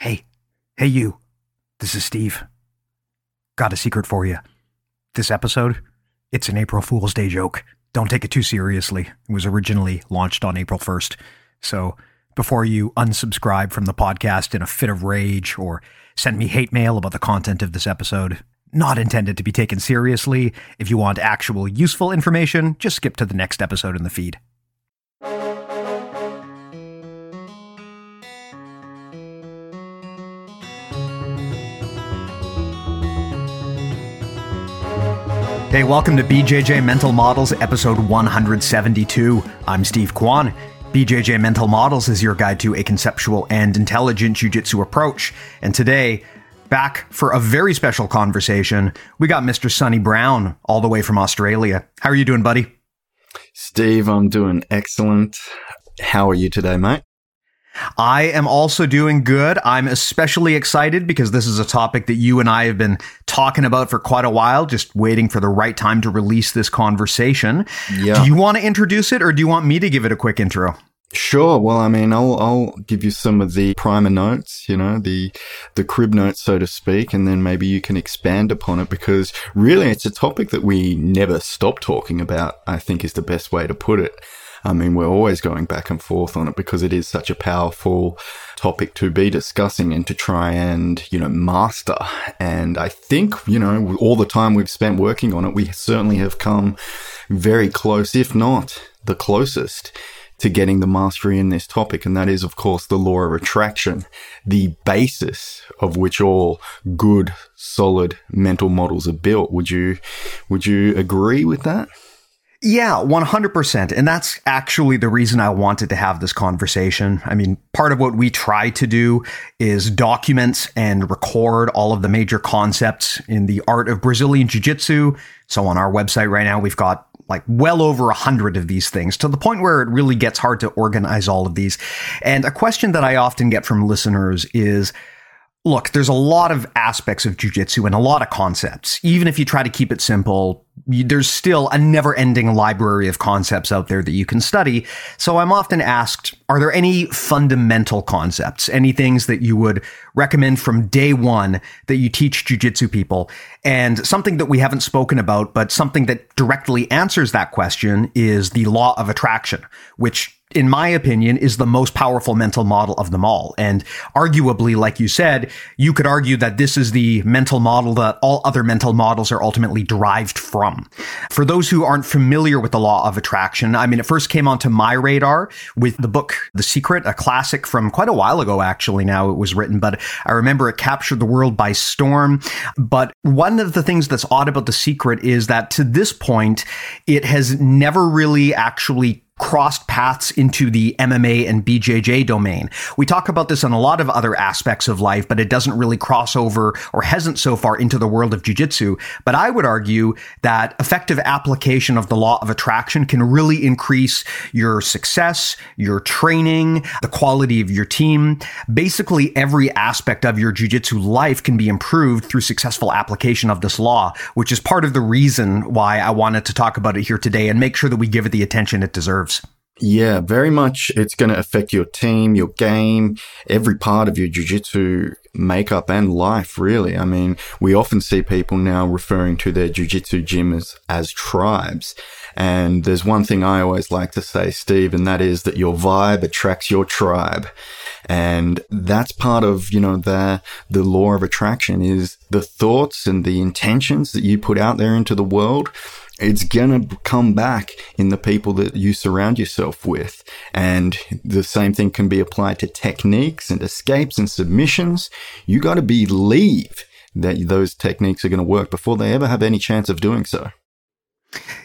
Hey, hey, you. This is Steve. Got a secret for you. This episode, it's an April Fool's Day joke. Don't take it too seriously. It was originally launched on April 1st. So before you unsubscribe from the podcast in a fit of rage or send me hate mail about the content of this episode, not intended to be taken seriously. If you want actual useful information, just skip to the next episode in the feed. Hey, welcome to BJJ Mental Models, episode 172. I'm Steve Kwan. BJJ Mental Models is your guide to a conceptual and intelligent jiu-jitsu approach. And today, back for a very special conversation, we got Mr. Sonny Brown all the way from Australia. How are you doing, buddy? Steve, I'm doing excellent. How are you today, mate? I am also doing good. I'm especially excited because this is a topic that you and I have been talking about for quite a while, just waiting for the right time to release this conversation. Yeah. Do you want to introduce it or do you want me to give it a quick intro? Sure. Well, I mean, I'll I'll give you some of the primer notes, you know, the the crib notes, so to speak, and then maybe you can expand upon it because really, it's a topic that we never stop talking about. I think is the best way to put it. I mean, we're always going back and forth on it because it is such a powerful topic to be discussing and to try and, you know, master. And I think, you know, all the time we've spent working on it, we certainly have come very close, if not the closest to getting the mastery in this topic. And that is, of course, the law of attraction, the basis of which all good, solid mental models are built. Would you, would you agree with that? Yeah, 100%. And that's actually the reason I wanted to have this conversation. I mean, part of what we try to do is document and record all of the major concepts in the art of Brazilian Jiu Jitsu. So on our website right now, we've got like well over a hundred of these things to the point where it really gets hard to organize all of these. And a question that I often get from listeners is, look, there's a lot of aspects of jujitsu and a lot of concepts. Even if you try to keep it simple, there's still a never ending library of concepts out there that you can study. So I'm often asked, are there any fundamental concepts, any things that you would recommend from day one that you teach jujitsu people? And something that we haven't spoken about, but something that directly answers that question is the law of attraction, which in my opinion, is the most powerful mental model of them all. And arguably, like you said, you could argue that this is the mental model that all other mental models are ultimately derived from. For those who aren't familiar with the law of attraction, I mean, it first came onto my radar with the book The Secret, a classic from quite a while ago, actually. Now it was written, but I remember it captured the world by storm. But one of the things that's odd about The Secret is that to this point, it has never really actually crossed paths into the MMA and BJJ domain. We talk about this in a lot of other aspects of life, but it doesn't really cross over or hasn't so far into the world of jiu-jitsu. But I would argue that effective application of the law of attraction can really increase your success, your training, the quality of your team. Basically, every aspect of your jiu-jitsu life can be improved through successful application of this law, which is part of the reason why I wanted to talk about it here today and make sure that we give it the attention it deserves. Yeah, very much. It's going to affect your team, your game, every part of your jiu-jitsu makeup and life, really. I mean, we often see people now referring to their jiu-jitsu gym as, as tribes. And there's one thing I always like to say, Steve, and that is that your vibe attracts your tribe. And that's part of, you know, the, the law of attraction is the thoughts and the intentions that you put out there into the world it's going to come back in the people that you surround yourself with. And the same thing can be applied to techniques and escapes and submissions. You got to believe that those techniques are going to work before they ever have any chance of doing so.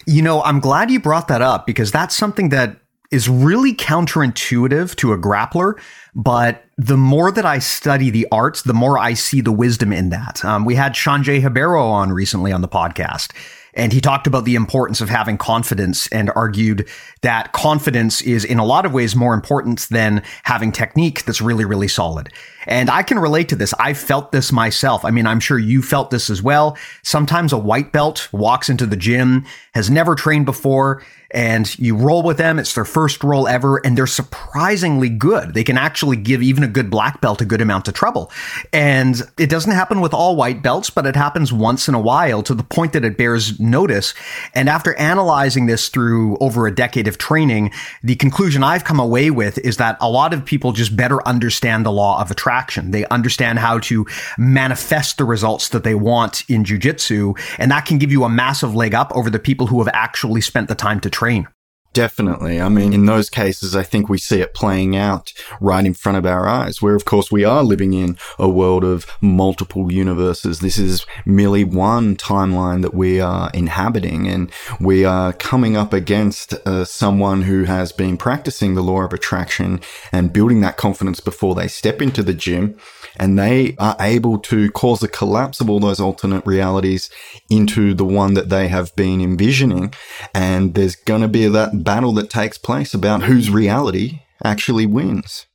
You know, I'm glad you brought that up because that's something that is really counterintuitive to a grappler. But the more that I study the arts, the more I see the wisdom in that. Um, we had Xande Ribeiro on recently on the podcast, and he talked about the importance of having confidence and argued that confidence is in a lot of ways more important than having technique that's really, really solid. And I can relate to this. I felt this myself. I mean, I'm sure you felt this as well. Sometimes a white belt walks into the gym, has never trained before, and you roll with them. It's their first roll ever, and they're surprisingly good. They can actually give even a good black belt a good amount of trouble. And it doesn't happen with all white belts, but it happens once in a while to the point that it bears notice. And after analyzing this through over a decade of training, the conclusion I've come away with is that a lot of people just better understand the law of attraction. They understand how to manifest the results that they want in jujitsu, and that can give you a massive leg up over the people who have actually spent the time to train. Definitely. I mean, in those cases, I think we see it playing out right in front of our eyes, where of course we are living in a world of multiple universes. This is merely one timeline that we are inhabiting and we are coming up against uh, someone who has been practicing the law of attraction and building that confidence before they step into the gym and they are able to cause a collapse of all those alternate realities into the one that they have been envisioning. And there's going to be that battle that takes place about whose reality actually wins.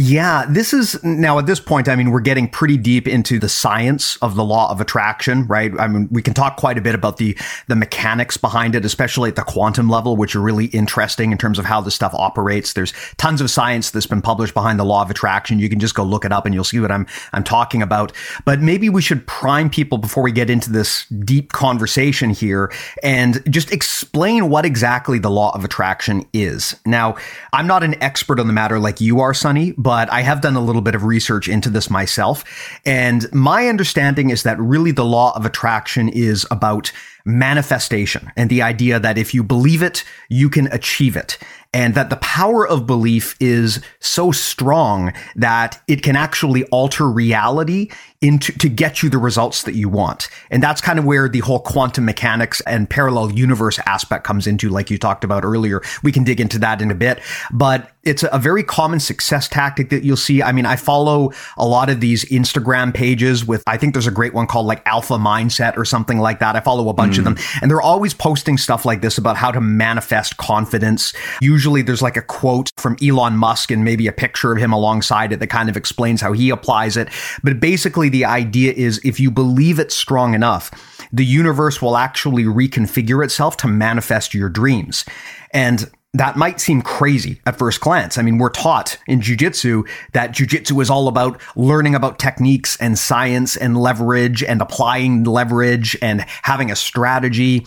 Yeah, this is now at this point, I mean, we're getting pretty deep into the science of the law of attraction, right? I mean, we can talk quite a bit about the, the mechanics behind it, especially at the quantum level, which are really interesting in terms of how this stuff operates. There's tons of science that's been published behind the law of attraction. You can just go look it up and you'll see what I'm, I'm talking about. But maybe we should prime people before we get into this deep conversation here and just explain what exactly the law of attraction is. Now, I'm not an expert on the matter like you are, Sonny, but I have done a little bit of research into this myself. And my understanding is that really the law of attraction is about manifestation and the idea that if you believe it, you can achieve it and that the power of belief is so strong that it can actually alter reality into to get you the results that you want. And that's kind of where the whole quantum mechanics and parallel universe aspect comes into, like you talked about earlier. We can dig into that in a bit, but it's a very common success tactic that you'll see. I mean, I follow a lot of these Instagram pages with, I think there's a great one called like Alpha Mindset or something like that. I follow a bunch of them mm-hmm. and they're always posting stuff like this about how to manifest confidence. Usually there's like a quote from Elon Musk and maybe a picture of him alongside it that kind of explains how he applies it. But basically the idea is if you believe it strong enough, the universe will actually reconfigure itself to manifest your dreams. And that might seem crazy at first glance. I mean, we're taught in jujitsu that jujitsu is all about learning about techniques and science and leverage and applying leverage and having a strategy.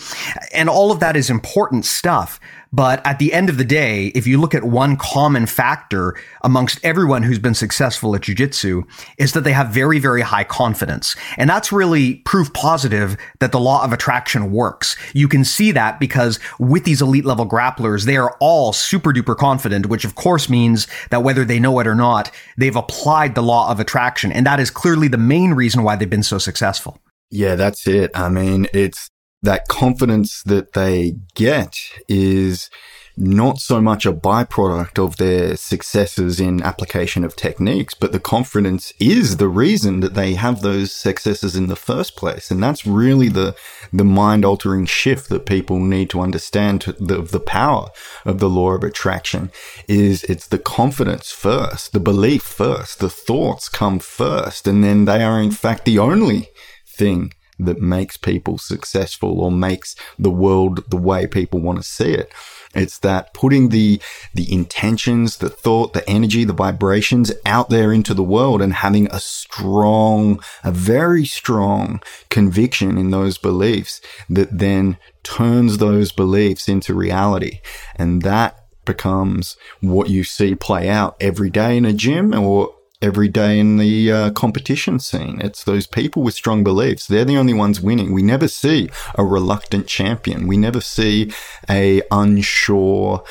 And all of that is important stuff. But at the end of the day, if you look at one common factor amongst everyone who's been successful at jujitsu is that they have very, very high confidence. And that's really proof positive that the law of attraction works. You can see that because with these elite level grapplers, they are all super duper confident, which of course means that whether they know it or not, they've applied the law of attraction. And that is clearly the main reason why they've been so successful. Yeah, that's it. I mean, it's that confidence that they get is not so much a byproduct of their successes in application of techniques, but the confidence is the reason that they have those successes in the first place. And that's really the, the mind altering shift that people need to understand the, the power of the law of attraction is it's the confidence first, the belief first, the thoughts come first, and then they are in fact the only thing that makes people successful or makes the world the way people want to see it. It's that putting the, the intentions, the thought, the energy, the vibrations out there into the world and having a strong, a very strong conviction in those beliefs that then turns those beliefs into reality. And that becomes what you see play out every day in a gym or every day in the uh, competition scene. It's those people with strong beliefs. They're the only ones winning. We never see a reluctant champion. We never see a unsure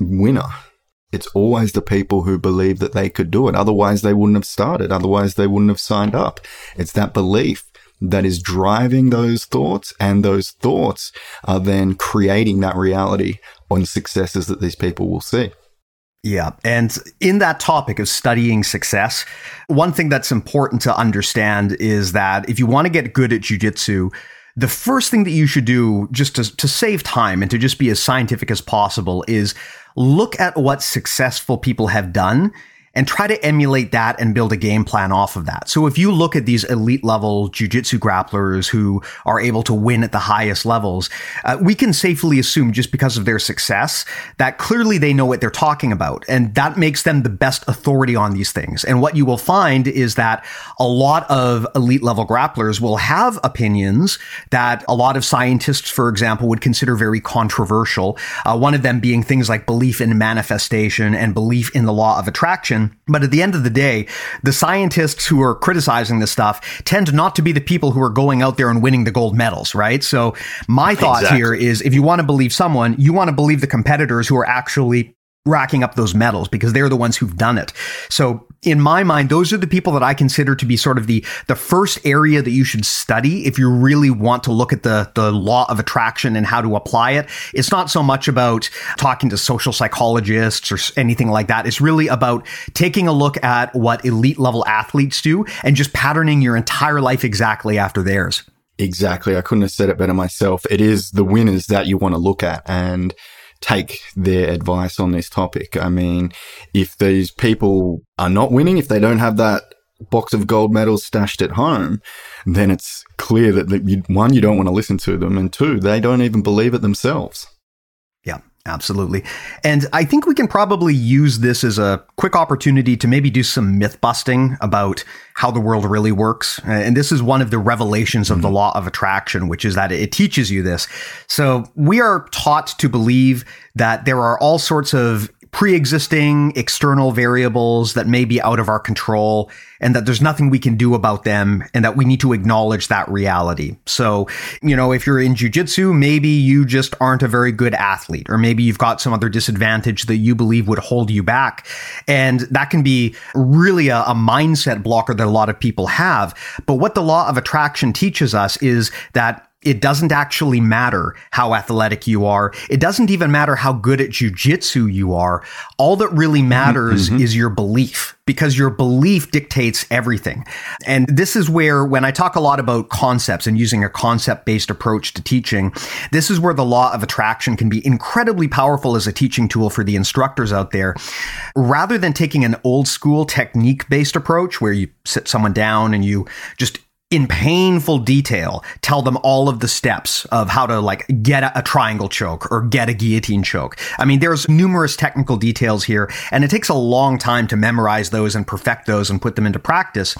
winner. It's always the people who believe that they could do it. Otherwise, they wouldn't have started. Otherwise, they wouldn't have signed up. It's that belief that is driving those thoughts and those thoughts are then creating that reality on successes that these people will see. Yeah. And in that topic of studying success, one thing that's important to understand is that if you want to get good at jujitsu, the first thing that you should do just to, to save time and to just be as scientific as possible is look at what successful people have done and try to emulate that and build a game plan off of that. So if you look at these elite level jujitsu grapplers who are able to win at the highest levels, uh, we can safely assume just because of their success that clearly they know what they're talking about. And that makes them the best authority on these things. And what you will find is that a lot of elite level grapplers will have opinions that a lot of scientists, for example, would consider very controversial. Uh, one of them being things like belief in manifestation and belief in the law of attraction but at the end of the day, the scientists who are criticizing this stuff tend not to be the people who are going out there and winning the gold medals, right? So my thought exactly. here is if you want to believe someone, you want to believe the competitors who are actually racking up those medals because they're the ones who've done it. So in my mind, those are the people that I consider to be sort of the, the first area that you should study if you really want to look at the, the law of attraction and how to apply it. It's not so much about talking to social psychologists or anything like that. It's really about taking a look at what elite level athletes do and just patterning your entire life exactly after theirs. Exactly. I couldn't have said it better myself. It is the winners that you want to look at. And take their advice on this topic. I mean, if these people are not winning, if they don't have that box of gold medals stashed at home, then it's clear that you, one, you don't want to listen to them, and two, they don't even believe it themselves. Absolutely. And I think we can probably use this as a quick opportunity to maybe do some myth busting about how the world really works. And this is one of the revelations of mm-hmm. the law of attraction, which is that it teaches you this. So we are taught to believe that there are all sorts of pre-existing external variables that may be out of our control and that there's nothing we can do about them and that we need to acknowledge that reality. So, you know, if you're in jujitsu, maybe you just aren't a very good athlete or maybe you've got some other disadvantage that you believe would hold you back. And that can be really a, a mindset blocker that a lot of people have. But what the law of attraction teaches us is that it doesn't actually matter how athletic you are. It doesn't even matter how good at jujitsu you are. All that really mm-hmm. matters mm-hmm. is your belief because your belief dictates everything. And this is where, when I talk a lot about concepts and using a concept based approach to teaching, this is where the law of attraction can be incredibly powerful as a teaching tool for the instructors out there. Rather than taking an old school technique based approach where you sit someone down and you just in painful detail tell them all of the steps of how to like get a, triangle choke or get a guillotine choke. I mean, there's numerous technical details here and it takes a long time to memorize those and perfect those and put them into practice.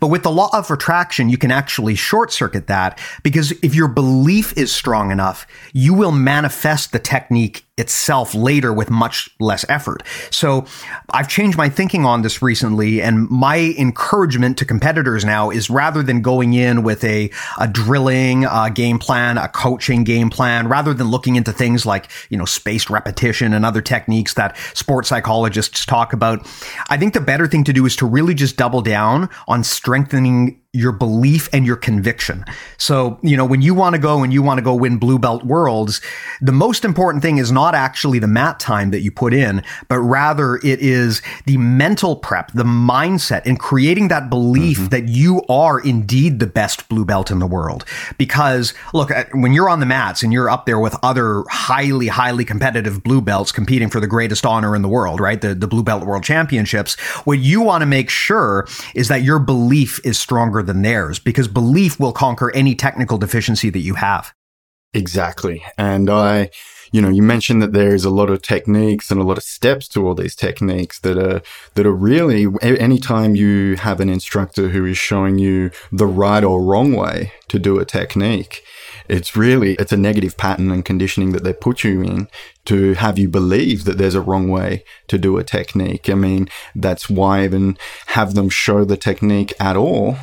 But with the law of attraction, you can actually short circuit that because if your belief is strong enough, you will manifest the technique itself later with much less effort. So I've changed my thinking on this recently and my encouragement to competitors now is rather than going in with a, a drilling uh, game plan, a coaching game plan, rather than looking into things like, you know, spaced repetition and other techniques that sports psychologists talk about. I think the better thing to do is to really just double down on strengthening your belief and your conviction. So, you know, when you want to go and you want to go win blue belt worlds, the most important thing is not actually the mat time that you put in, but rather it is the mental prep, the mindset and creating that belief mm-hmm. that you are indeed the best blue belt in the world. Because look, when you're on the mats and you're up there with other highly, highly competitive blue belts competing for the greatest honor in the world, right? The, the blue belt world championships, what you want to make sure is that your belief is stronger than theirs because belief will conquer any technical deficiency that you have. Exactly. And I, you know, you mentioned that there is a lot of techniques and a lot of steps to all these techniques that are, that are really, anytime you have an instructor who is showing you the right or wrong way to do a technique, it's really, it's a negative pattern and conditioning that they put you in to have you believe that there's a wrong way to do a technique. I mean, that's why even have them show the technique at all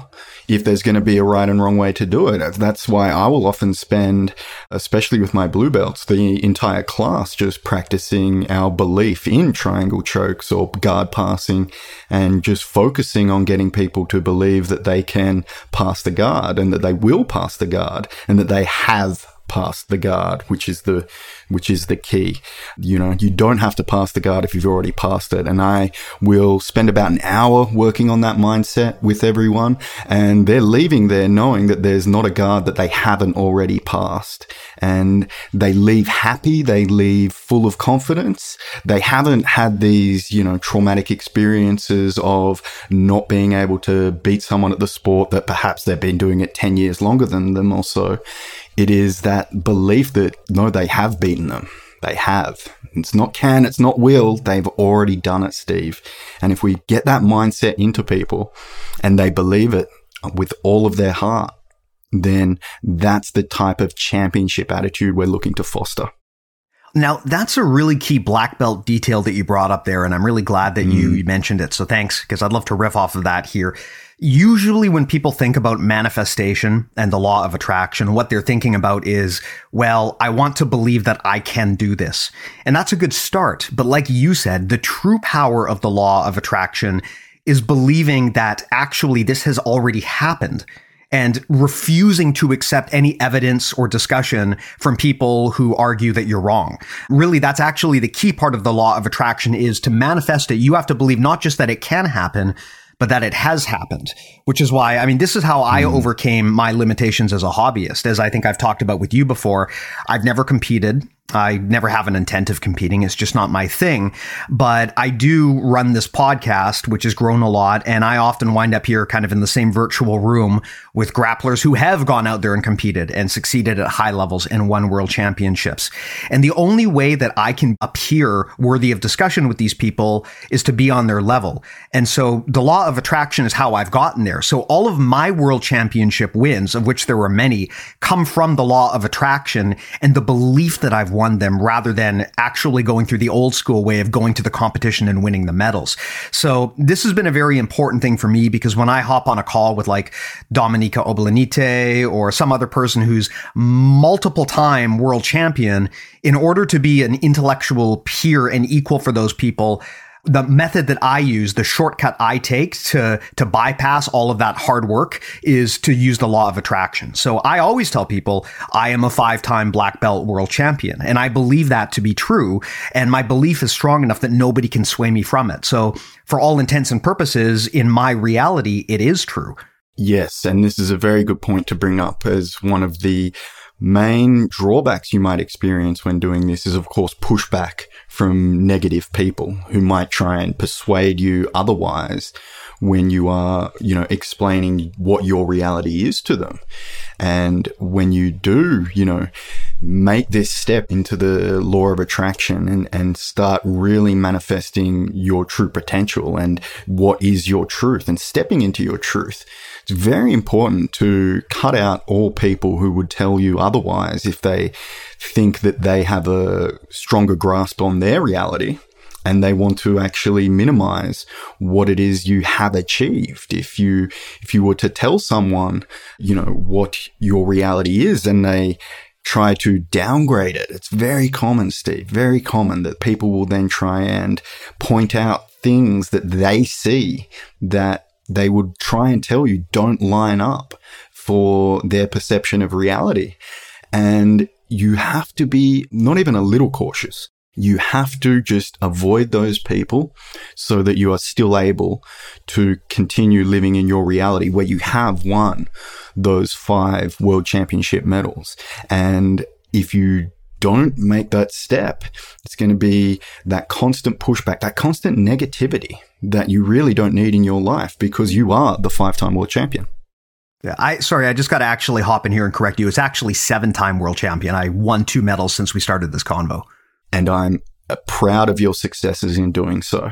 if there's going to be a right and wrong way to do it. That's why I will often spend, especially with my blue belts, the entire class just practicing our belief in triangle chokes or guard passing and just focusing on getting people to believe that they can pass the guard and that they will pass the guard and that they have pass the guard, which is the which is the key. You know, you don't have to pass the guard if you've already passed it. And I will spend about an hour working on that mindset with everyone, and they're leaving there knowing that there's not a guard that they haven't already passed. And they leave happy, they leave full of confidence. They haven't had these, you know, traumatic experiences of not being able to beat someone at the sport that perhaps they've been doing it 10 years longer than them or so. It is that belief that no, they have beaten them. They have. It's not can, it's not will. They've already done it, Steve. And if we get that mindset into people and they believe it with all of their heart, then that's the type of championship attitude we're looking to foster. Now, that's a really key black belt detail that you brought up there, and I'm really glad that mm. you mentioned it. So thanks, because I'd love to riff off of that here. Usually when people think about manifestation and the law of attraction, what they're thinking about is, well, I want to believe that I can do this. And that's a good start. But like you said, the true power of the law of attraction is believing that actually this has already happened and refusing to accept any evidence or discussion from people who argue that you're wrong. Really, that's actually the key part of the law of attraction is to manifest it. You have to believe not just that it can happen, but that it has happened, which is why, I mean, this is how I mm. overcame my limitations as a hobbyist. As I think I've talked about with you before, I've never competed. I never have an intent of competing. It's just not my thing. But I do run this podcast, which has grown a lot. And I often wind up here kind of in the same virtual room with grapplers who have gone out there and competed and succeeded at high levels and won world championships. And the only way that I can appear worthy of discussion with these people is to be on their level. And so the law of attraction is how I've gotten there. So all of my world championship wins, of which there were many, come from the law of attraction and the belief that I've won them rather than actually going through the old school way of going to the competition and winning the medals. So this has been a very important thing for me because when I hop on a call with like Dominyka Obelenyte or some other person who's multiple time world champion, in order to be an intellectual peer and equal for those people, the method that I use, the shortcut I take to, to bypass all of that hard work is to use the law of attraction. So I always tell people I am a five time black belt world champion. And I believe that to be true. And my belief is strong enough that nobody can sway me from it. So for all intents and purposes, in my reality, it is true. Yes. And this is a very good point to bring up as one of the main drawbacks you might experience when doing this is, of course, pushback from negative people who might try and persuade you otherwise when you are, you know, explaining what your reality is to them. And when you do, you know, make this step into the law of attraction and, and start really manifesting your true potential and what is your truth and stepping into your truth. It's very important to cut out all people who would tell you otherwise if they think that they have a stronger grasp on their reality and they want to actually minimize what it is you have achieved. If you, if you were to tell someone, you know, what your reality is and they try to downgrade it, it's very common, Steve, very common that people will then try and point out things that they see that they would try and tell you don't line up for their perception of reality. And you have to be not even a little cautious. You have to just avoid those people so that you are still able to continue living in your reality where you have won those five world championship medals. And if you don't make that step, it's going to be that constant pushback, that constant negativity that you really don't need in your life because you are the five time world champion. Yeah, I sorry, I just got to actually hop in here and correct you. It's actually seven-time world champion. I won two medals since we started this convo, and I'm uh, proud of your successes in doing so.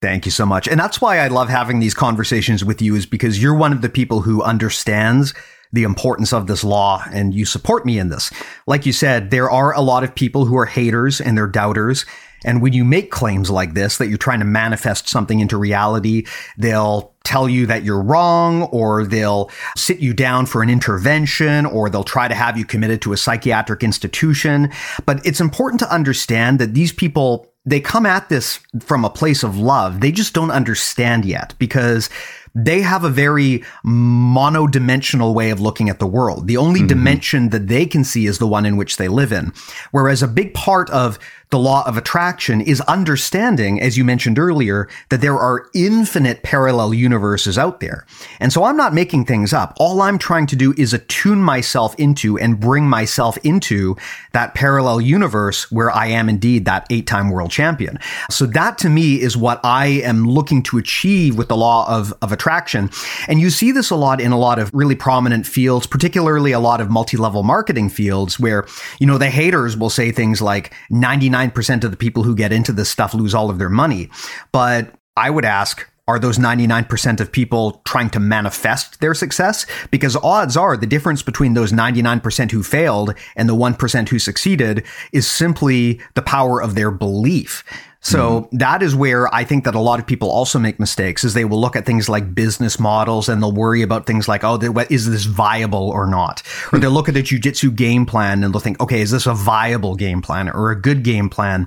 Thank you so much. And that's why I love having these conversations with you is because you're one of the people who understands the importance of this law and you support me in this. Like you said, there are a lot of people who are haters and they're doubters and when you make claims like this, that you're trying to manifest something into reality, they'll tell you that you're wrong, or they'll sit you down for an intervention, or they'll try to have you committed to a psychiatric institution. But it's important to understand that these people, they come at this from a place of love. They just don't understand yet because they have a very monodimensional way of looking at the world. The only mm-hmm. dimension that they can see is the one in which they live in. Whereas a big part of the law of attraction is understanding, as you mentioned earlier, that there are infinite parallel universes out there. And so I'm not making things up. All I'm trying to do is attune myself into and bring myself into that parallel universe where I am indeed that eight time world champion. So that to me is what I am looking to achieve with the law of, of attraction. And you see this a lot in a lot of really prominent fields, particularly a lot of multi-level marketing fields where, you know, the haters will say things like 99 99% of the people who get into this stuff lose all of their money. But I would ask, are those 99% of people trying to manifest their success? Because odds are the difference between those 99% who failed and the 1% who succeeded is simply the power of their belief. So mm-hmm. that is where I think that a lot of people also make mistakes is they will look at things like business models and they'll worry about things like, oh, is this viable or not? Or they'll look at a jujitsu game plan and they'll think, okay, is this a viable game plan or a good game plan?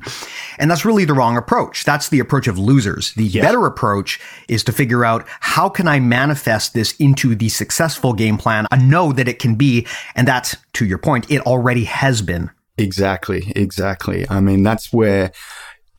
And that's really the wrong approach. That's the approach of losers. The yes. better approach is to figure out how can I manifest this into the successful game plan? I know that it can be. And that's to your point, it already has been. Exactly. Exactly. I mean, that's where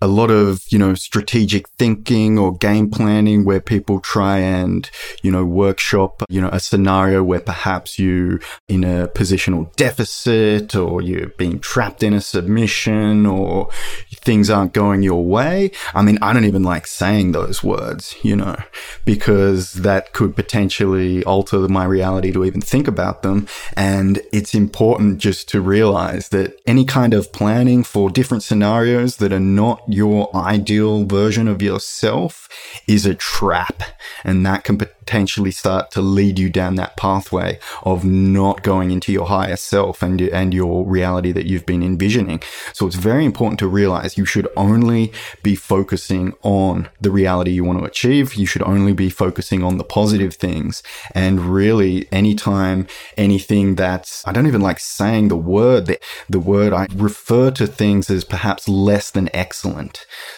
a lot of, you know, strategic thinking or game planning where people try and, you know, workshop, you know, a scenario where perhaps you in a positional deficit or you're being trapped in a submission or things aren't going your way. I mean, I don't even like saying those words, you know, because that could potentially alter my reality to even think about them. And it's important just to realize that any kind of planning for different scenarios that are not your ideal version of yourself is a trap. And that can potentially start to lead you down that pathway of not going into your higher self and, and your reality that you've been envisioning. So it's very important to realize you should only be focusing on the reality you want to achieve. You should only be focusing on the positive things. And really, anytime anything that's, I don't even like saying the word, the, the word I refer to things as perhaps less than excellent.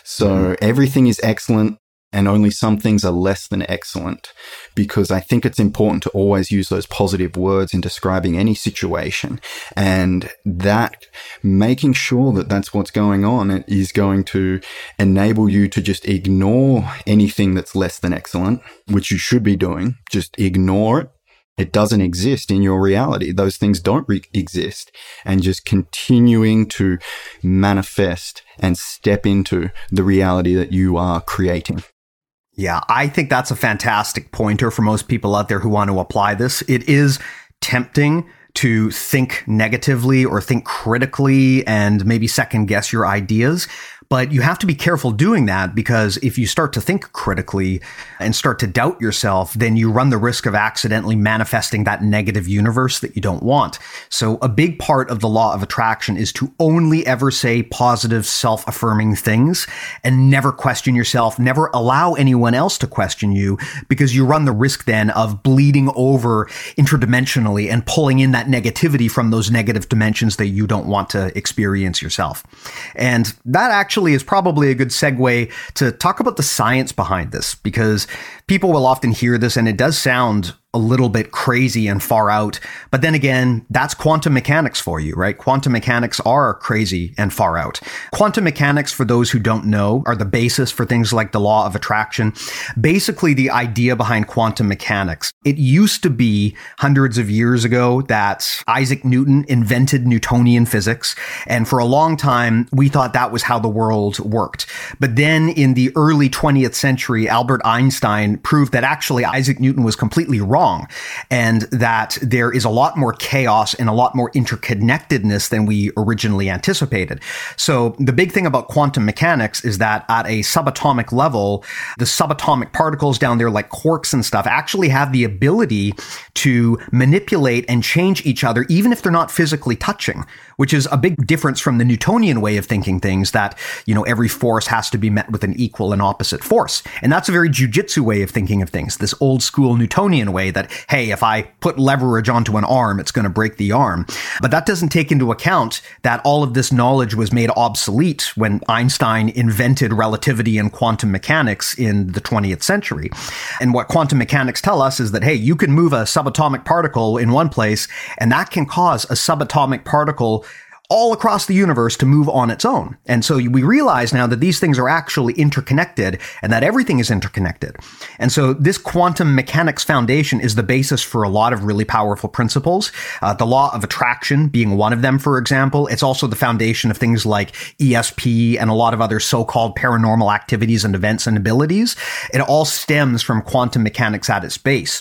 So mm-hmm. everything is excellent and only some things are less than excellent because I think it's important to always use those positive words in describing any situation and that making sure that that's what's going on is going to enable you to just ignore anything that's less than excellent, which you should be doing. Just ignore it it doesn't exist in your reality. Those things don't re- exist. And just continuing to manifest and step into the reality that you are creating. Yeah, I think that's a fantastic pointer for most people out there who want to apply this. It is tempting to think negatively or think critically and maybe second guess your ideas. But you have to be careful doing that because if you start to think critically and start to doubt yourself, then you run the risk of accidentally manifesting that negative universe that you don't want. So a big part of the law of attraction is to only ever say positive, self-affirming things and never question yourself, never allow anyone else to question you because you run the risk then of bleeding over interdimensionally and pulling in that negativity from those negative dimensions that you don't want to experience yourself. And that actually actually is probably a good segue to talk about the science behind this because people will often hear this and it does sound a little bit crazy and far out. But then again, that's quantum mechanics for you, right? Quantum mechanics are crazy and far out. Quantum mechanics, for those who don't know, are the basis for things like the law of attraction. Basically, the idea behind quantum mechanics. It used to be hundreds of years ago that Isaac Newton invented Newtonian physics. And for a long time, we thought that was how the world worked. But then in the early 20th century, Albert Einstein proved that actually Isaac Newton was completely wrong and that there is a lot more chaos and a lot more interconnectedness than we originally anticipated. So the big thing about quantum mechanics is that at a subatomic level, the subatomic particles down there like quarks and stuff actually have the ability to manipulate and change each other even if they're not physically touching, which is a big difference from the Newtonian way of thinking things that, you know, every force has to be met with an equal and opposite force. And that's a very jujitsu way of thinking of things, this old school Newtonian way that, hey, if I put leverage onto an arm, it's going to break the arm. But that doesn't take into account that all of this knowledge was made obsolete when Einstein invented relativity and quantum mechanics in the 20th century. And what quantum mechanics tell us is that, hey, you can move a subatomic particle in one place, and that can cause a subatomic particle all across the universe to move on its own. And so we realize now that these things are actually interconnected and that everything is interconnected. And so this quantum mechanics foundation is the basis for a lot of really powerful principles. Uh, the law of attraction being one of them, for example. It's also the foundation of things like ESP and a lot of other so-called paranormal activities and events and abilities. It all stems from quantum mechanics at its base.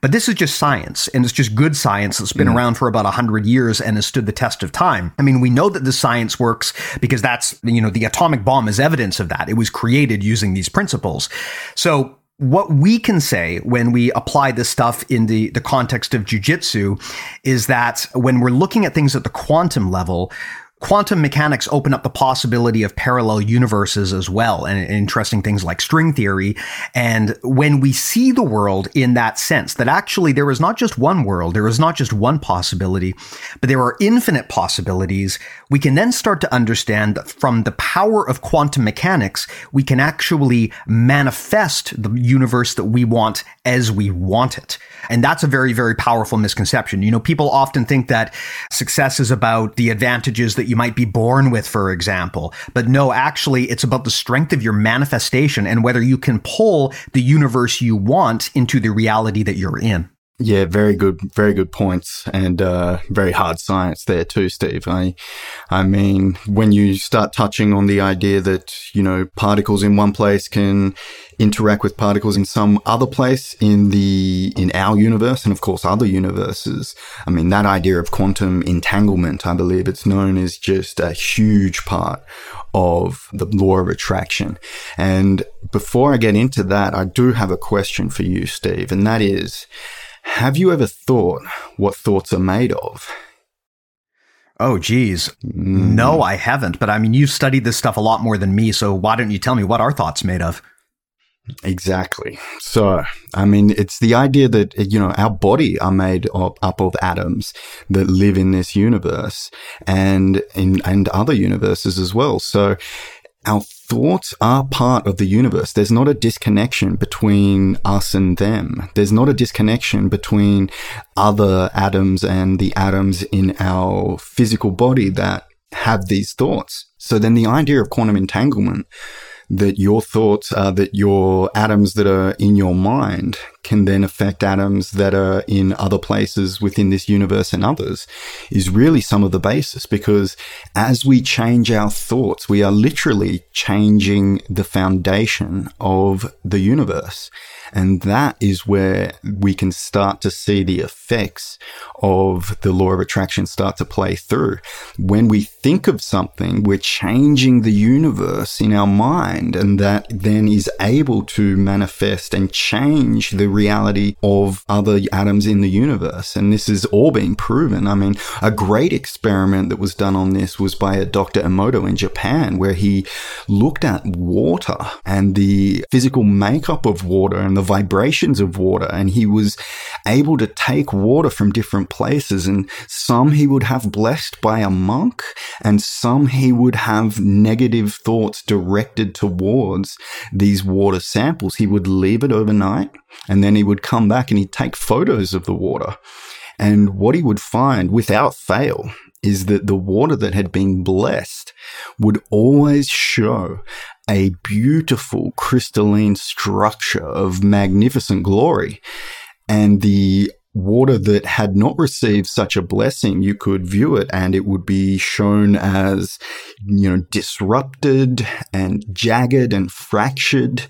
But this is just science, and it's just good science that's been mm. around for about 100 years and has stood the test of time. I mean, we know that the science works because that's, you know, the atomic bomb is evidence of that. It was created using these principles. So what we can say when we apply this stuff in the, the context of jujitsu is that when we're looking at things at the quantum level, Quantum mechanics open up the possibility of parallel universes as well and interesting things like string theory. And when we see the world in that sense, that actually there is not just one world, there is not just one possibility, but there are infinite possibilities, we can then start to understand that from the power of quantum mechanics, we can actually manifest the universe that we want as we want it. And that's a very, very powerful misconception. You know, people often think that success is about the advantages that you might be born with, for example. But no, actually, it's about the strength of your manifestation and whether you can pull the universe you want into the reality that you're in. Yeah, very good, very good points, and uh, very hard science there too, Steve. I, I mean, when you start touching on the idea that you know particles in one place can interact with particles in some other place in the in our universe, and of course other universes. I mean, that idea of quantum entanglement, I believe it's known as just a huge part of the law of attraction. And before I get into that, I do have a question for you, Steve, and that is have you ever thought what thoughts are made of? Oh, geez. Mm. No, I haven't. But I mean, you've studied this stuff a lot more than me. So why don't you tell me what are thoughts made of? Exactly. So, I mean, it's the idea that, you know, our body are made of, up of atoms that live in this universe and in, and other universes as well. So our thoughts are part of the universe. There's not a disconnection between us and them. There's not a disconnection between other atoms and the atoms in our physical body that have these thoughts. So then the idea of quantum entanglement that your thoughts are that your atoms that are in your mind can then affect atoms that are in other places within this universe and others is really some of the basis because as we change our thoughts, we are literally changing the foundation of the universe. And that is where we can start to see the effects of the law of attraction start to play through. When we think of something, we're changing the universe in our mind, and that then is able to manifest and change the reality of other atoms in the universe. And this is all being proven. I mean, a great experiment that was done on this was by a Dr. Emoto in Japan, where he looked at water and the physical makeup of water and the vibrations of water. And he was able to take water from different places. And some he would have blessed by a monk, and some he would have negative thoughts directed towards these water samples. He would leave it overnight and then he would come back and he'd take photos of the water. And what he would find without fail is that the water that had been blessed would always show a beautiful crystalline structure of magnificent glory. And the water that had not received such a blessing, you could view it and it would be shown as, you know, disrupted and jagged and fractured.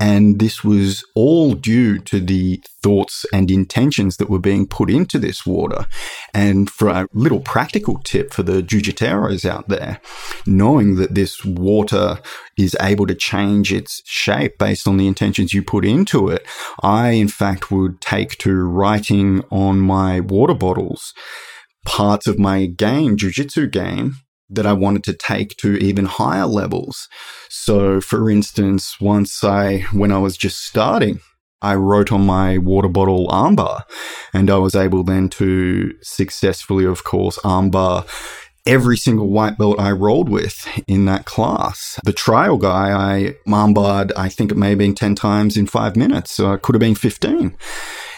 And this was all due to the thoughts and intentions that were being put into this water. And for a little practical tip for the Jujiteros out there, knowing that this water is able to change its shape based on the intentions you put into it, I in fact would take to writing on my water bottles parts of my game, jujitsu game, that I wanted to take to even higher levels. So, for instance, once I, when I was just starting, I wrote on my water bottle armbar and I was able then to successfully, of course, armbar every single white belt I rolled with in that class. The trial guy, I armbarred, I think it may have been 10 times in five minutes. So it could have been 15.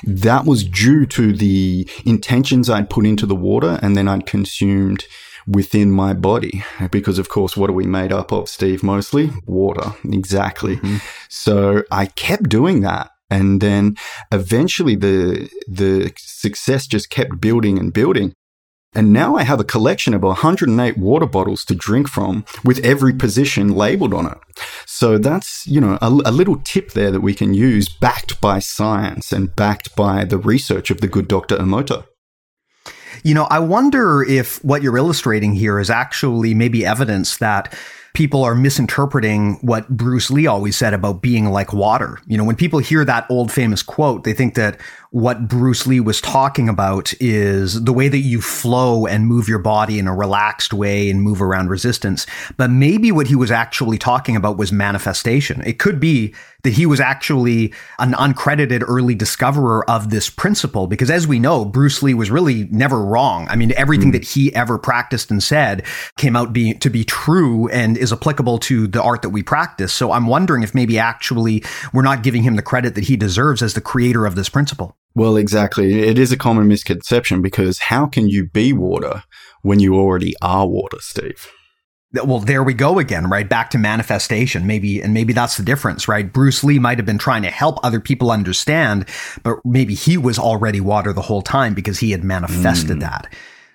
That was due to the intentions I'd put into the water and then I'd consumed within my body. Because, of course, what are we made up of, Steve? Mostly water. Exactly. Mm-hmm. So I kept doing that. And then eventually the, the success just kept building and building. And now I have a collection of 108 water bottles to drink from with every position labeled on it. So that's, you know, a, a, little tip there that we can use backed by science and backed by the research of the good Dr. Emoto. You know, I wonder if what you're illustrating here is actually maybe evidence that people are misinterpreting what Bruce Lee always said about being like water. You know, when people hear that old famous quote, they think that what Bruce Lee was talking about is the way that you flow and move your body in a relaxed way and move around resistance. But maybe what he was actually talking about was manifestation. It could be that he was actually an uncredited early discoverer of this principle because as we know, Bruce Lee was really never wrong. I mean, everything mm. that he ever practiced and said came out to be true and is applicable to the art that we practice. So I'm wondering if maybe actually we're not giving him the credit that he deserves as the creator of this principle. Well, exactly. It is a common misconception because how can you be water when you already are water, Steve? well there we go again right back to manifestation maybe and maybe that's the difference right bruce lee might have been trying to help other people understand but maybe he was already water the whole time because he had manifested mm. that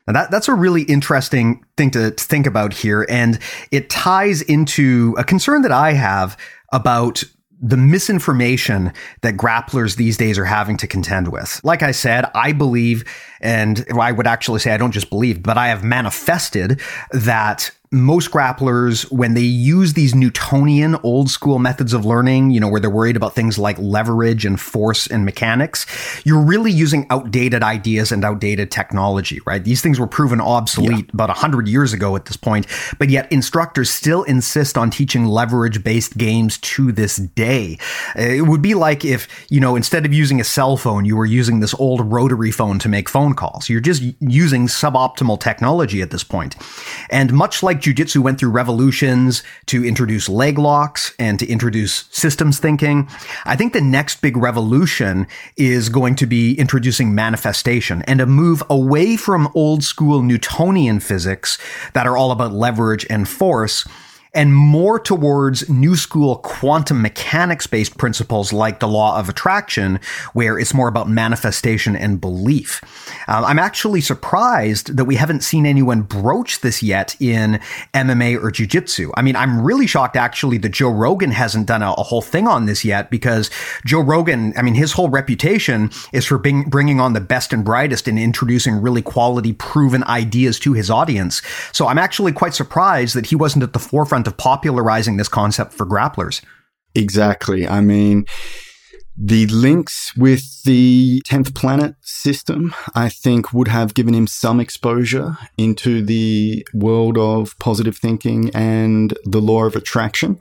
now that, that's a really interesting thing to, to think about here and it ties into a concern that i have about the misinformation that grapplers these days are having to contend with. Like I said, I believe, and I would actually say I don't just believe, but I have manifested that most grapplers, when they use these Newtonian old school methods of learning, you know, where they're worried about things like leverage and force and mechanics, you're really using outdated ideas and outdated technology, right? These things were proven obsolete yeah. about 100 years ago at this point, but yet instructors still insist on teaching leverage based games to this day. It would be like if, you know, instead of using a cell phone, you were using this old rotary phone to make phone calls. You're just using suboptimal technology at this point. And much like like jujitsu went through revolutions to introduce leg locks and to introduce systems thinking. I think the next big revolution is going to be introducing manifestation and a move away from old school Newtonian physics that are all about leverage and force and more towards new school quantum mechanics based principles like the law of attraction, where it's more about manifestation and belief. Um, I'm actually surprised that we haven't seen anyone broach this yet in MMA or jiu-jitsu. I mean, I'm really shocked actually that Joe Rogan hasn't done a, a whole thing on this yet because Joe Rogan, I mean, his whole reputation is for being, bringing on the best and brightest and introducing really quality proven ideas to his audience. So I'm actually quite surprised that he wasn't at the forefront forefront of popularizing this concept for grapplers. Exactly. I mean, the links with the 10th planet system, I think, would have given him some exposure into the world of positive thinking and the law of attraction.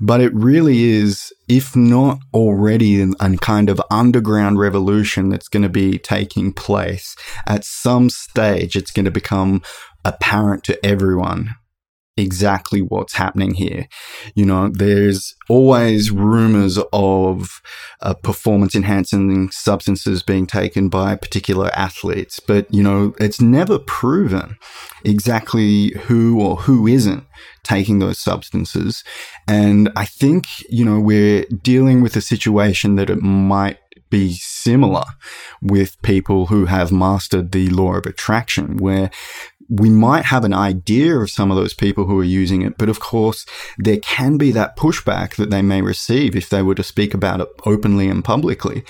But it really is, if not already, a kind of underground revolution that's going to be taking place. At some stage, it's going to become apparent to everyone exactly what's happening here. You know, there's always rumors of uh, performance enhancing substances being taken by particular athletes, but, you know, it's never proven exactly who or who isn't taking those substances. And I think, you know, we're dealing with a situation that it might be similar with people who have mastered the law of attraction, where we might have an idea of some of those people who are using it, but of course, there can be that pushback that they may receive if they were to speak about it openly and publicly.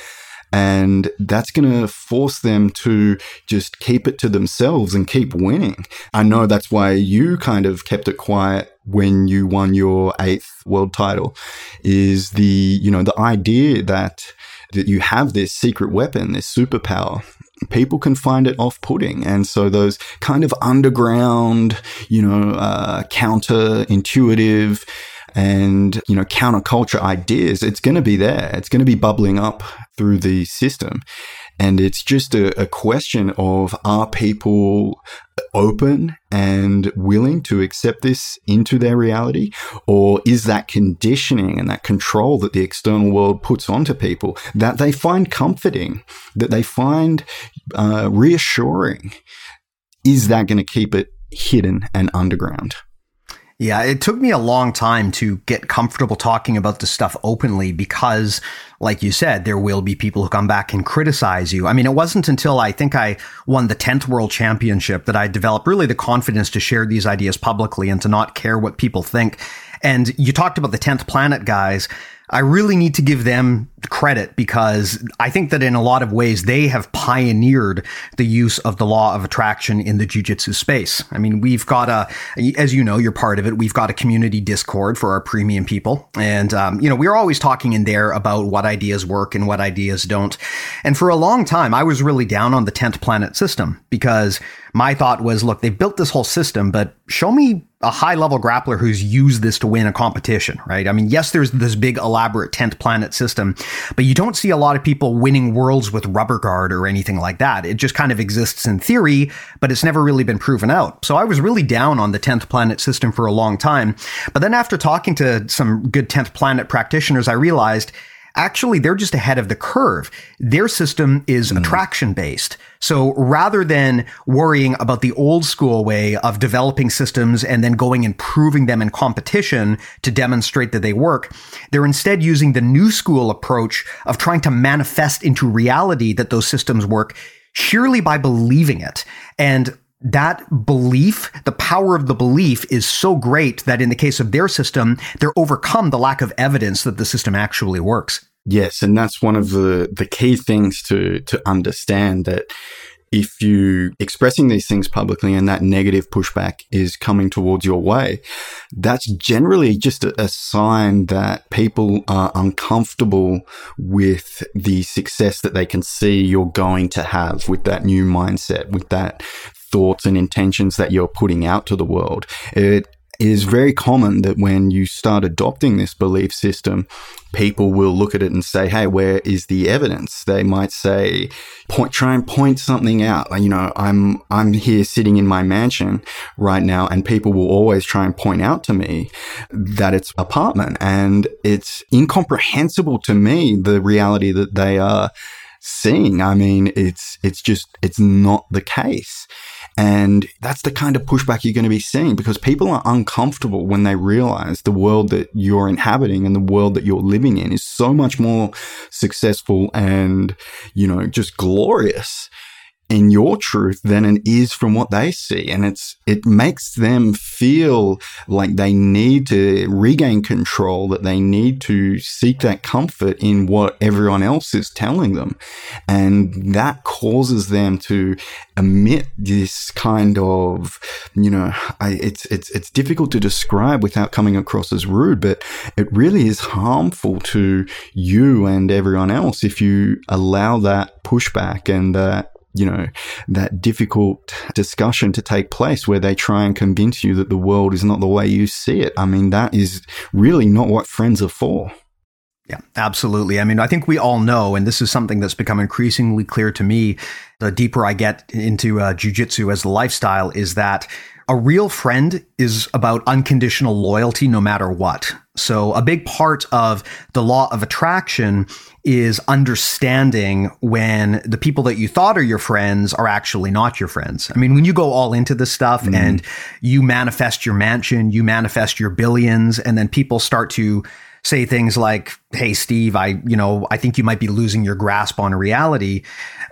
And that's going to force them to just keep it to themselves and keep winning. I know that's why you kind of kept it quiet when you won your eighth world title is the, you know, the idea that, that you have this secret weapon, this superpower people can find it off putting. And so those kind of underground, you know, uh, counter intuitive, and, you know, counterculture ideas, it's going to be there. It's going to be bubbling up through the system. And it's just a, a, question of are people open and willing to accept this into their reality? Or is that conditioning and that control that the external world puts onto people that they find comforting, that they find uh, reassuring? Is that going to keep it hidden and underground? Yeah, it took me a long time to get comfortable talking about this stuff openly because, like you said, there will be people who come back and criticize you. I mean, it wasn't until I think I won the 10th World Championship that I developed really the confidence to share these ideas publicly and to not care what people think. And you talked about the 10th planet guys. I really need to give them credit because I think that in a lot of ways they have pioneered the use of the law of attraction in the jujitsu space. I mean, we've got a, as you know, you're part of it. We've got a community Discord for our premium people, and um, you know we're always talking in there about what ideas work and what ideas don't. And for a long time, I was really down on the tenth planet system because my thought was, look, they've built this whole system, but show me a high level grappler who's used this to win a competition, right? I mean, yes, there's this big elaborate 10th planet system, but you don't see a lot of people winning worlds with rubber guard or anything like that. It just kind of exists in theory, but it's never really been proven out. So I was really down on the 10th planet system for a long time. But then after talking to some good 10th planet practitioners, I realized actually they're just ahead of the curve. Their system is mm. attraction based. So rather than worrying about the old school way of developing systems and then going and proving them in competition to demonstrate that they work, they're instead using the new school approach of trying to manifest into reality that those systems work sheerly by believing it. And that belief, the power of the belief is so great that in the case of their system, they're overcome the lack of evidence that the system actually works. Yes, and that's one of the, the key things to, to understand that if you expressing these things publicly and that negative pushback is coming towards your way, that's generally just a, a, sign that people are uncomfortable with the success that they can see you're going to have with that new mindset, with that thoughts and intentions that you're putting out to the world. It is very common that when you start adopting this belief system, people will look at it and say, Hey, where is the evidence? They might say, point, try and point something out. You know, I'm, I'm here sitting in my mansion right now and people will always try and point out to me that it's apartment and it's incomprehensible to me, the reality that they are seeing. I mean, it's, it's just, it's not the case. And that's the kind of pushback you're going to be seeing because people are uncomfortable when they realize the world that you're inhabiting and the world that you're living in is so much more successful and, you know, just glorious in your truth than it is from what they see. And it's, it makes them feel like they need to regain control, that they need to seek that comfort in what everyone else is telling them. And that causes them to emit this kind of, you know, I, it's, it's, it's difficult to describe without coming across as rude, but it really is harmful to you and everyone else if you allow that pushback and that you know, that difficult discussion to take place where they try and convince you that the world is not the way you see it. I mean, that is really not what friends are for. Yeah, absolutely. I mean, I think we all know, and this is something that's become increasingly clear to me the deeper I get into uh, jujitsu as a lifestyle, is that a real friend is about unconditional loyalty no matter what. So, a big part of the law of attraction is understanding when the people that you thought are your friends are actually not your friends. I mean, when you go all into this stuff mm. and you manifest your mansion, you manifest your billions, and then people start to say things like, Hey, Steve, I, you know, I think you might be losing your grasp on reality.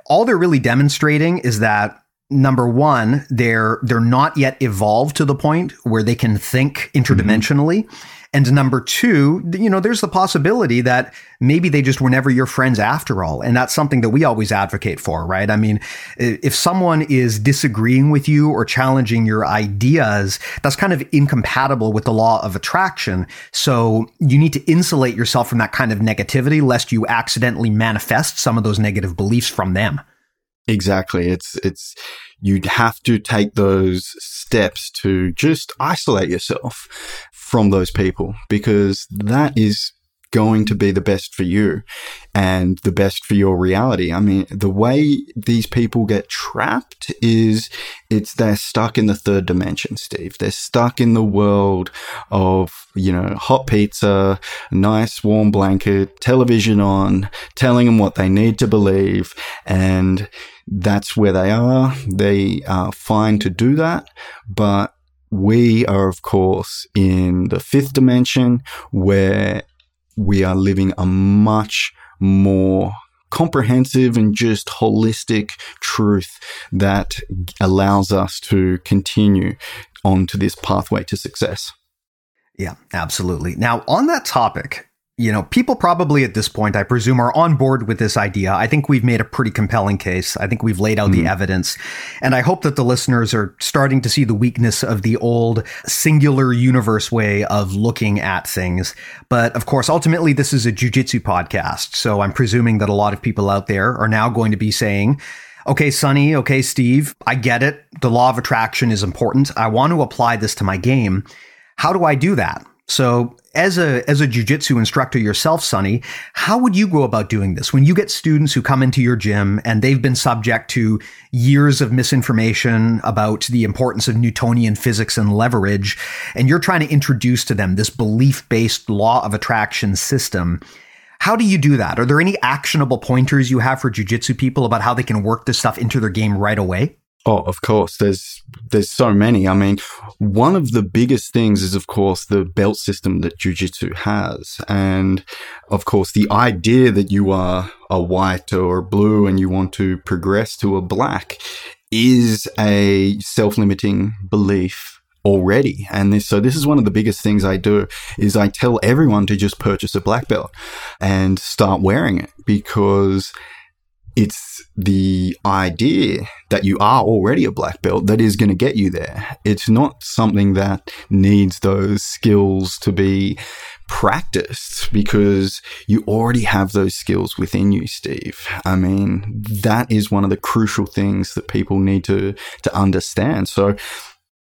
All they're really demonstrating is that number one, they're, they're not yet evolved to the point where they can think interdimensionally. Mm-hmm and number two, you know, there's the possibility that maybe they just were never your friends after all. And that's something that we always advocate for, right? I mean, if someone is disagreeing with you or challenging your ideas, that's kind of incompatible with the law of attraction. So you need to insulate yourself from that kind of negativity lest you accidentally manifest some of those negative beliefs from them. Exactly. It's, it's, you'd have to take those steps to just isolate yourself from those people because that is going to be the best for you and the best for your reality. I mean, the way these people get trapped is it's they're stuck in the third dimension, Steve. They're stuck in the world of, you know, hot pizza, nice warm blanket, television on, telling them what they need to believe. And that's where they are. They are fine to do that, but we are, of course, in the fifth dimension where we are living a much more comprehensive and just holistic truth that allows us to continue onto this pathway to success. Yeah, absolutely. Now, on that topic, you know, people probably at this point, I presume, are on board with this idea. I think we've made a pretty compelling case. I think we've laid out mm-hmm. the evidence. And I hope that the listeners are starting to see the weakness of the old singular universe way of looking at things. But of course, ultimately, this is a jujitsu podcast. So I'm presuming that a lot of people out there are now going to be saying, okay, Sonny, okay, Steve, I get it. The law of attraction is important. I want to apply this to my game. How do I do that? So as a as a jujitsu instructor yourself, Sonny, how would you go about doing this when you get students who come into your gym and they've been subject to years of misinformation about the importance of Newtonian physics and leverage, and you're trying to introduce to them this belief based law of attraction system? How do you do that? Are there any actionable pointers you have for jujitsu people about how they can work this stuff into their game right away? Oh, of course. There's there's so many. I mean, one of the biggest things is, of course, the belt system that jujitsu has, and of course, the idea that you are a white or blue and you want to progress to a black is a self-limiting belief already. And this, so this is one of the biggest things I do is I tell everyone to just purchase a black belt and start wearing it because it's the idea that you are already a black belt that is going to get you there. It's not something that needs those skills to be practiced because you already have those skills within you, Steve. I mean, that is one of the crucial things that people need to, to understand. So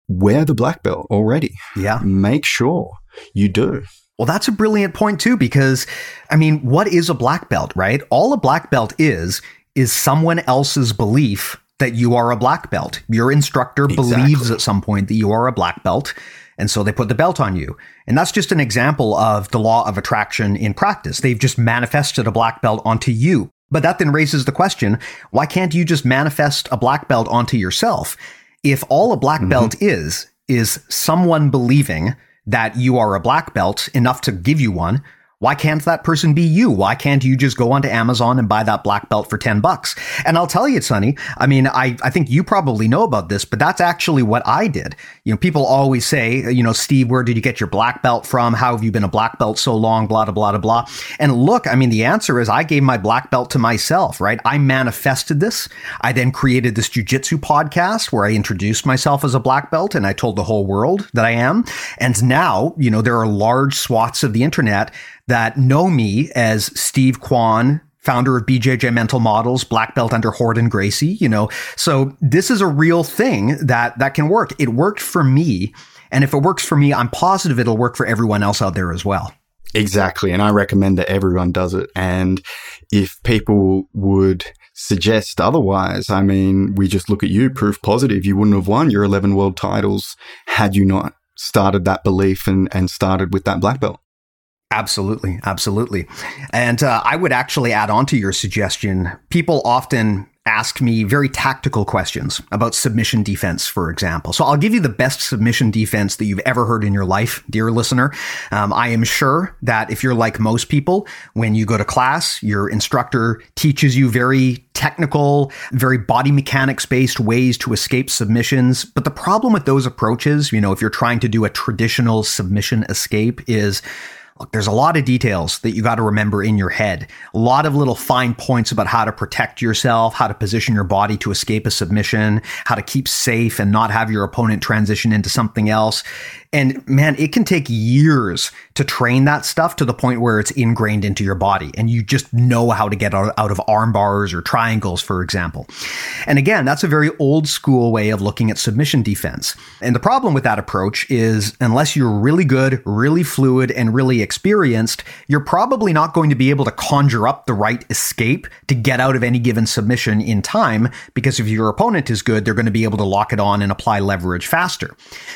wear the black belt already. Yeah. Make sure you do. Well, that's a brilliant point too, because I mean, what is a black belt, right? All a black belt is is someone else's belief that you are a black belt. Your instructor exactly. believes at some point that you are a black belt. And so they put the belt on you. And that's just an example of the law of attraction in practice. They've just manifested a black belt onto you. But that then raises the question why can't you just manifest a black belt onto yourself? If all a black mm-hmm. belt is, is someone believing that you are a black belt enough to give you one, why can't that person be you? Why can't you just go onto Amazon and buy that black belt for 10 bucks? And I'll tell you, Sonny, I mean, I, I think you probably know about this, but that's actually what I did. You know, people always say, you know, Steve, where did you get your black belt from? How have you been a black belt so long? Blah, blah, blah, blah. And look, I mean, the answer is I gave my black belt to myself, right? I manifested this. I then created this jujitsu podcast where I introduced myself as a black belt and I told the whole world that I am. And now, you know, there are large swaths of the internet that know me as Steve Kwan, founder of BJJ Mental Models, black belt under Gordon Gracie, you know. So this is a real thing that that can work. It worked for me, and if it works for me, I'm positive it'll work for everyone else out there as well. Exactly, and I recommend that everyone does it. And if people would suggest otherwise, I mean, we just look at you, proof positive. You wouldn't have won your 11 world titles had you not started that belief and, and started with that black belt. Absolutely, absolutely. And uh, I would actually add on to your suggestion. People often ask me very tactical questions about submission defense, for example. So I'll give you the best submission defense that you've ever heard in your life, dear listener. Um, I am sure that if you're like most people, when you go to class, your instructor teaches you very technical, very body mechanics based ways to escape submissions. But the problem with those approaches, you know, if you're trying to do a traditional submission escape is Look, there's a lot of details that you got to remember in your head. A lot of little fine points about how to protect yourself, how to position your body to escape a submission, how to keep safe and not have your opponent transition into something else. And man, it can take years to train that stuff to the point where it's ingrained into your body and you just know how to get out, of arm bars or triangles, for example. And again, that's a very old school way of looking at submission defense. And the problem with that approach is unless you're really good, really fluid, and really experienced, you're probably not going to be able to conjure up the right escape to get out of any given submission in time because if your opponent is good, they're going to be able to lock it on and apply leverage faster.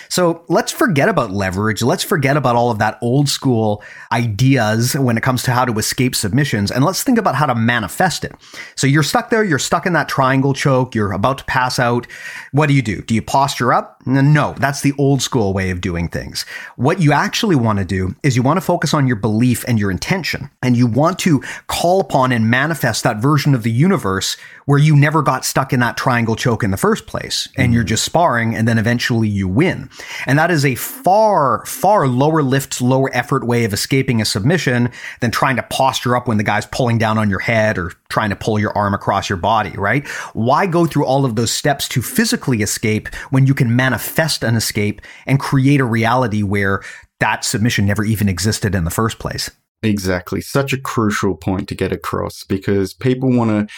So let's forget about leverage. Let's forget about all of that old school ideas when it comes to how to escape submissions and let's think about how to manifest it. So you're stuck there, you're stuck in that triangle choke, you're about to pass out. What do you do? Do you posture up? No, that's the old school way of doing things. What you actually want to do is you want to focus on your belief and your intention, and you want to call upon and manifest that version of the universe where you never got stuck in that triangle choke in the first place, and mm-hmm. you're just sparring, and then eventually you win. And that is a far, far lower lift, lower effort way of escaping a submission than trying to posture up when the guy's pulling down on your head or trying to pull your arm across your body, right? Why go through all of those steps to physically escape when you can manifest an escape and create a reality where that submission never even existed in the first place? Exactly. Such a crucial point to get across because people want to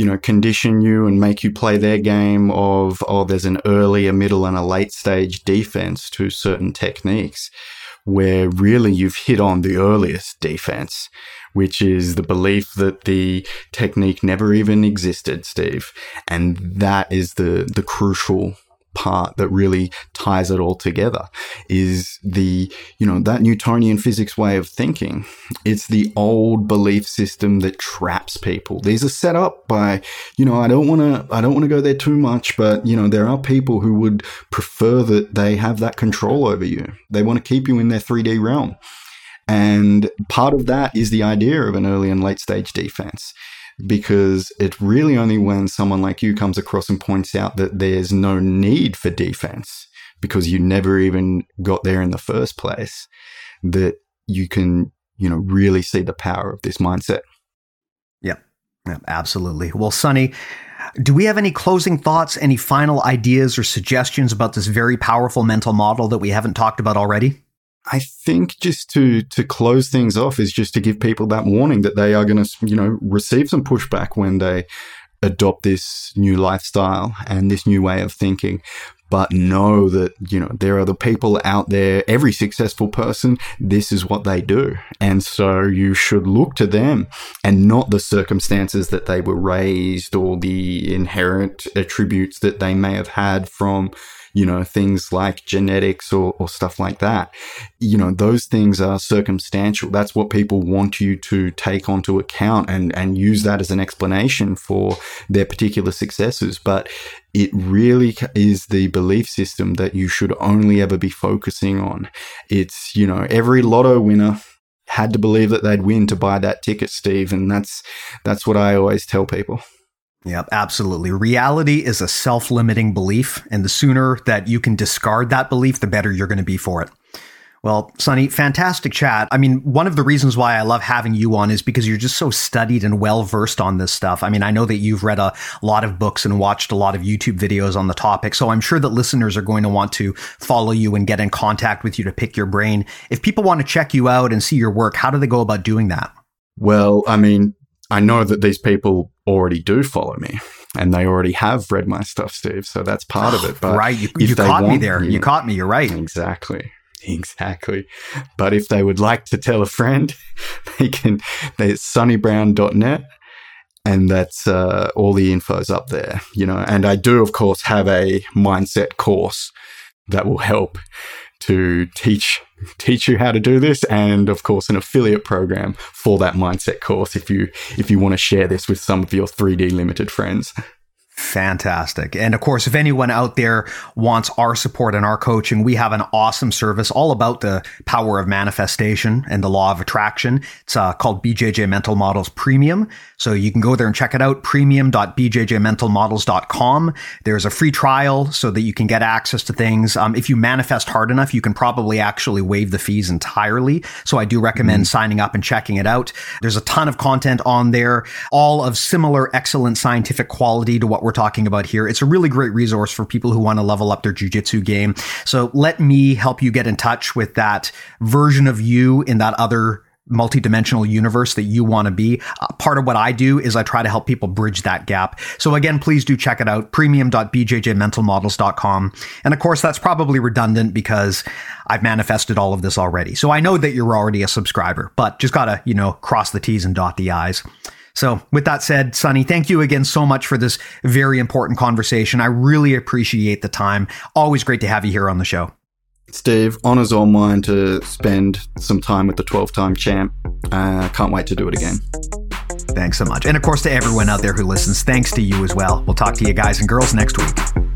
you know, condition you and make you play their game of, oh, there's an early, a middle, and a late stage defense to certain techniques, where really you've hit on the earliest defense, which is the belief that the technique never even existed, Steve. And that is the, the crucial part that really ties it all together is the, you know, that Newtonian physics way of thinking. It's the old belief system that traps people. These are set up by, you know, I don't want to, I don't want to go there too much, but, you know, there are people who would prefer that they have that control over you. They want to keep you in their 3D realm. And part of that is the idea of an early and late stage defense because it really only when someone like you comes across and points out that there's no need for defense because you never even got there in the first place that you can, you know, really see the power of this mindset. Yep. Yeah, absolutely. Well, Sonny, do we have any closing thoughts, any final ideas or suggestions about this very powerful mental model that we haven't talked about already? I think just to to close things off is just to give people that warning that they are going to you know receive some pushback when they adopt this new lifestyle and this new way of thinking. But know that you know there are the people out there every successful person this is what they do. And so you should look to them and not the circumstances that they were raised or the inherent attributes that they may have had from you know, things like genetics or, or stuff like that. You know, those things are circumstantial. That's what people want you to take onto account and, and use that as an explanation for their particular successes. But it really is the belief system that you should only ever be focusing on. It's, you know, every lotto winner had to believe that they'd win to buy that ticket, Steve. And that's, that's what I always tell people. Yep, absolutely. Reality is a self limiting belief, and the sooner that you can discard that belief, the better you're going to be for it. Well, Sonny, fantastic chat. I mean, one of the reasons why I love having you on is because you're just so studied and well versed on this stuff. I mean, I know that you've read a lot of books and watched a lot of YouTube videos on the topic, so I'm sure that listeners are going to want to follow you and get in contact with you to pick your brain. If people want to check you out and see your work, how do they go about doing that? Well, I mean, I know that these people already do follow me and they already have read my stuff, Steve. So that's part of it. But right. You, you caught me there. You, you caught me. You're right. Exactly. Exactly. But if they would like to tell a friend, they can, it's sunnybrown.net. and that's uh, all the info's up there, you know. And I do, of course, have a mindset course that will help to teach teach you how to do this and of course an affiliate program for that mindset course if you if you want to share this with some of your 3D limited friends. Fantastic. And of course, if anyone out there wants our support and our coaching, we have an awesome service all about the power of manifestation and the law of attraction. It's uh, called BJJ Mental Models Premium. So you can go there and check it out, premium.bjjmentalmodels.com. There's a free trial so that you can get access to things. Um, if you manifest hard enough, you can probably actually waive the fees entirely. So I do recommend mm-hmm. signing up and checking it out. There's a ton of content on there, all of similar excellent scientific quality to what we're talking about here. It's a really great resource for people who want to level up their jujitsu game. So let me help you get in touch with that version of you in that other multidimensional universe that you want to be. Uh, part of what I do is I try to help people bridge that gap. So again, please do check it out, premium.bjjmentalmodels.com. And of course, that's probably redundant because I've manifested all of this already. So I know that you're already a subscriber, but just gotta, you know, cross the T's and dot the I's. So, with that said, Sonny, thank you again so much for this very important conversation. I really appreciate the time. Always great to have you here on the show. Steve, honor's all mine to spend some time with the 12 time champ. Uh, can't wait to do it again. Thanks so much. And of course, to everyone out there who listens, thanks to you as well. We'll talk to you guys and girls next week.